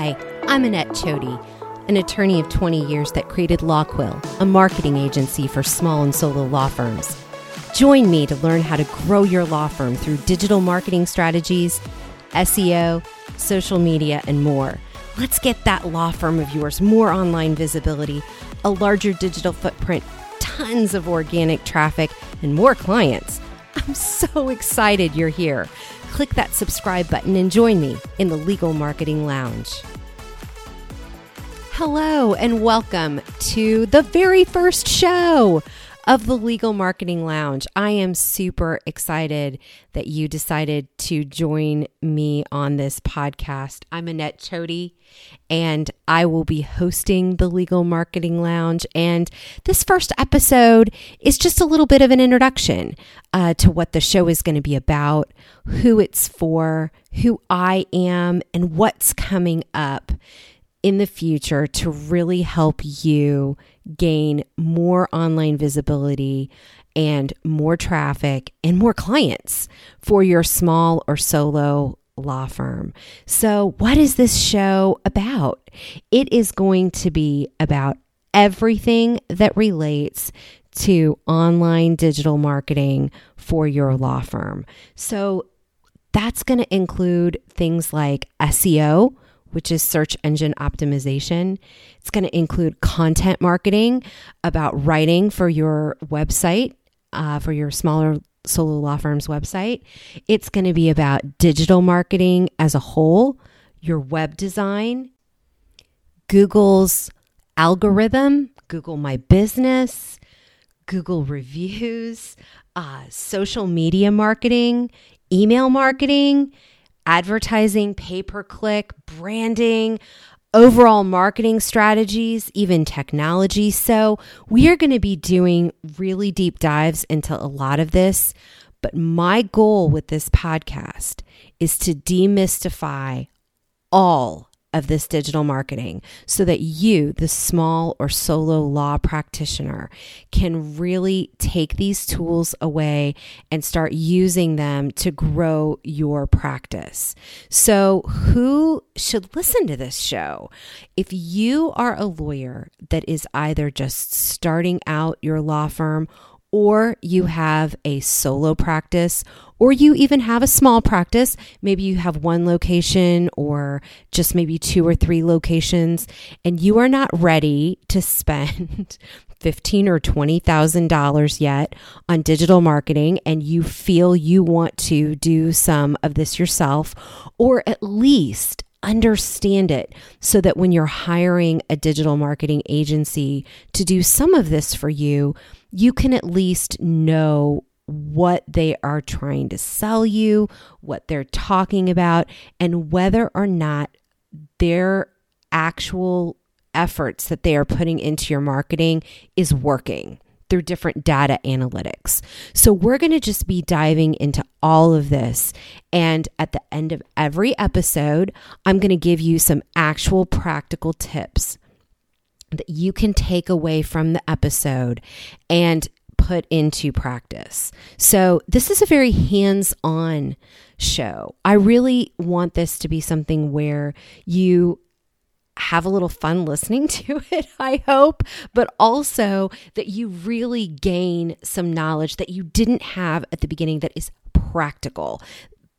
Hi, I'm Annette Choti, an attorney of 20 years that created Lawquill, a marketing agency for small and solo law firms. Join me to learn how to grow your law firm through digital marketing strategies, SEO, social media, and more. Let's get that law firm of yours more online visibility, a larger digital footprint, tons of organic traffic, and more clients. I'm so excited you're here click that subscribe button and join me in the Legal Marketing Lounge. Hello, and welcome to the very first show of the Legal Marketing Lounge. I am super excited that you decided to join me on this podcast. I'm Annette Choti, and I will be hosting the Legal Marketing Lounge. And this first episode is just a little bit of an introduction uh, to what the show is going to be about, who it's for, who I am, and what's coming up in the future to really help you gain more online visibility and more traffic and more clients for your small or solo law firm. So, what is this show about? It is going to be about everything that relates to online digital marketing for your law firm. So, that's going to include things like SEO, which is search engine optimization. It's going to include content marketing about writing for your website, uh, for your smaller solo law firm's website. It's going to be about digital marketing as a whole, your web design, Google's algorithm, Google My Business, Google reviews, uh, social media marketing, email marketing advertising, pay per click, branding, overall marketing strategies, even technology. So, we are going to be doing really deep dives into a lot of this. But my goal with this podcast is to demystify all of this digital marketing so that you, the small or solo law practitioner, can really take these tools away and start using them to grow your practice. So, who should listen to this show? If you are a lawyer that is either just starting out your law firm or you have a solo practice, or you even have a small practice. Maybe you have one location or just maybe two or three locations, and you are not ready to spend fifteen or twenty thousand dollars yet on digital marketing, and you feel you want to do some of this yourself, or at least understand it so that when you're hiring a digital marketing agency to do some of this for you, you can at least know what they are trying to sell you, what they're talking about, and whether or not their actual efforts that they are putting into your marketing is working through different data analytics. So, we're going to just be diving into all of this. And at the end of every episode, I'm going to give you some actual practical tips that you can take away from the episode and put into practice. So, this is a very hands on show. I really want this to be something where you have a little fun listening to it, I hope, but also that you really gain some knowledge that you didn't have at the beginning that is practical.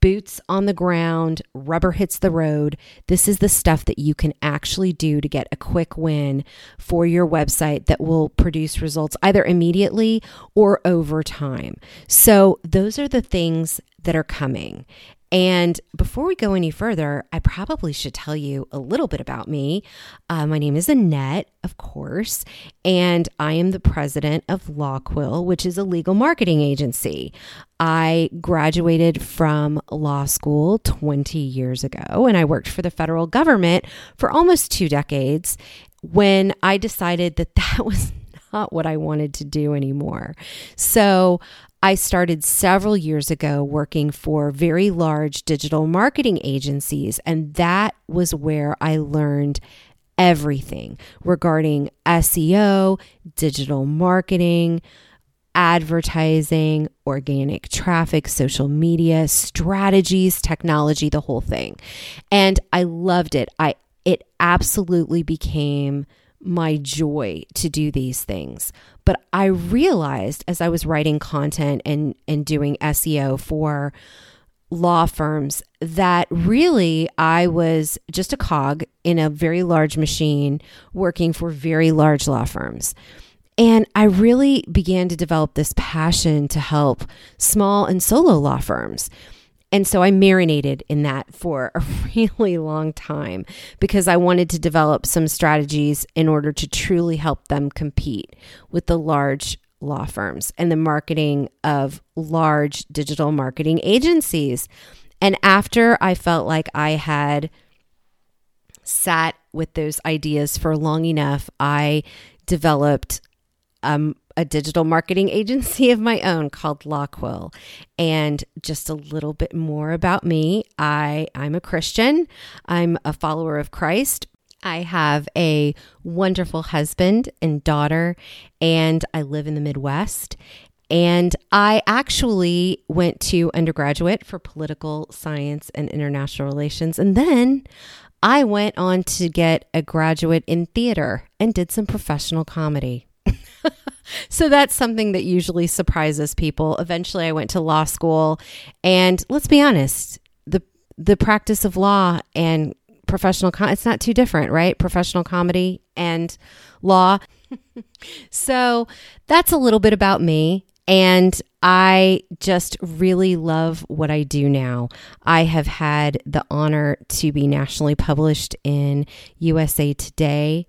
Boots on the ground, rubber hits the road. This is the stuff that you can actually do to get a quick win for your website that will produce results either immediately or over time. So, those are the things that are coming. And before we go any further, I probably should tell you a little bit about me. Uh, my name is Annette, of course, and I am the president of Lawquill, which is a legal marketing agency. I graduated from law school 20 years ago, and I worked for the federal government for almost two decades when I decided that that was not what I wanted to do anymore. So I started several years ago working for very large digital marketing agencies, and that was where I learned everything regarding SEO, digital marketing, advertising, organic traffic, social media, strategies, technology, the whole thing. And I loved it. I it absolutely became my joy to do these things. But I realized as I was writing content and, and doing SEO for law firms that really I was just a cog in a very large machine working for very large law firms. And I really began to develop this passion to help small and solo law firms. And so I marinated in that for a really long time because I wanted to develop some strategies in order to truly help them compete with the large law firms and the marketing of large digital marketing agencies. And after I felt like I had sat with those ideas for long enough, I developed um, a digital marketing agency of my own called Lawquill. And just a little bit more about me. I, I'm a Christian. I'm a follower of Christ. I have a wonderful husband and daughter, and I live in the Midwest. And I actually went to undergraduate for political science and international relations. And then I went on to get a graduate in theater and did some professional comedy. So that's something that usually surprises people. Eventually, I went to law school, and let's be honest, the the practice of law and professional com- it's not too different, right? Professional comedy and law. so that's a little bit about me. And I just really love what I do now. I have had the honor to be nationally published in USA Today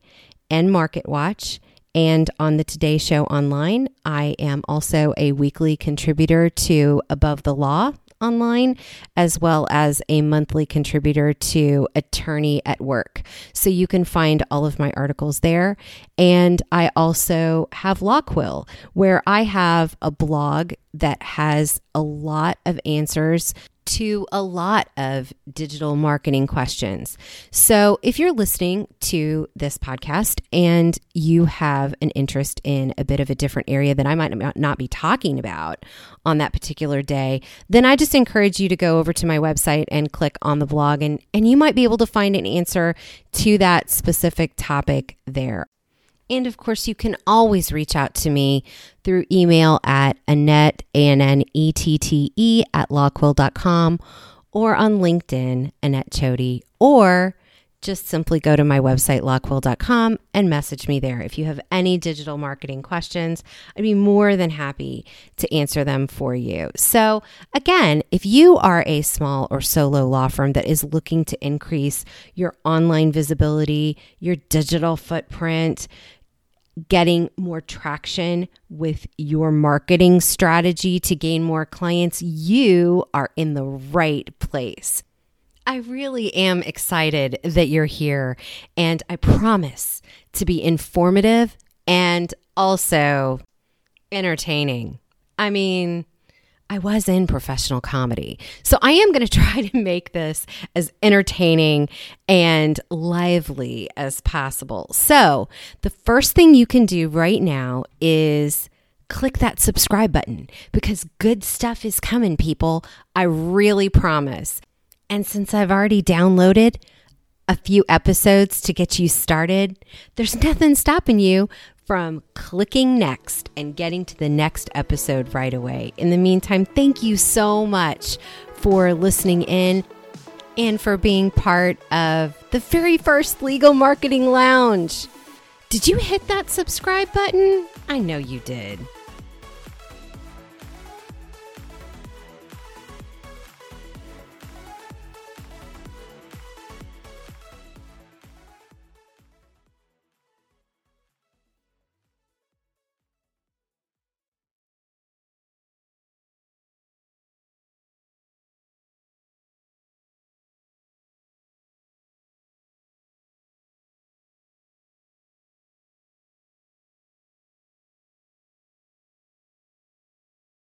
and Market Watch and on the Today Show online. I am also a weekly contributor to Above the Law online, as well as a monthly contributor to Attorney at Work. So you can find all of my articles there. And I also have Lawquill, where I have a blog that has a lot of answers to a lot of digital marketing questions. So, if you're listening to this podcast and you have an interest in a bit of a different area that I might not be talking about on that particular day, then I just encourage you to go over to my website and click on the blog, and, and you might be able to find an answer to that specific topic there. And of course, you can always reach out to me through email at Annette, A-N-N-E-T-T-E at lawquill.com or on LinkedIn, Annette Choti, or just simply go to my website, lawquill.com, and message me there. If you have any digital marketing questions, I'd be more than happy to answer them for you. So, again, if you are a small or solo law firm that is looking to increase your online visibility, your digital footprint, getting more traction with your marketing strategy to gain more clients, you are in the right place. I really am excited that you're here, and I promise to be informative and also entertaining. I mean, I was in professional comedy. So I am going to try to make this as entertaining and lively as possible. So the first thing you can do right now is click that subscribe button because good stuff is coming, people. I really promise. And since I've already downloaded a few episodes to get you started, there's nothing stopping you from clicking next and getting to the next episode right away. In the meantime, thank you so much for listening in and for being part of the very first Legal Marketing Lounge. Did you hit that subscribe button? I know you did.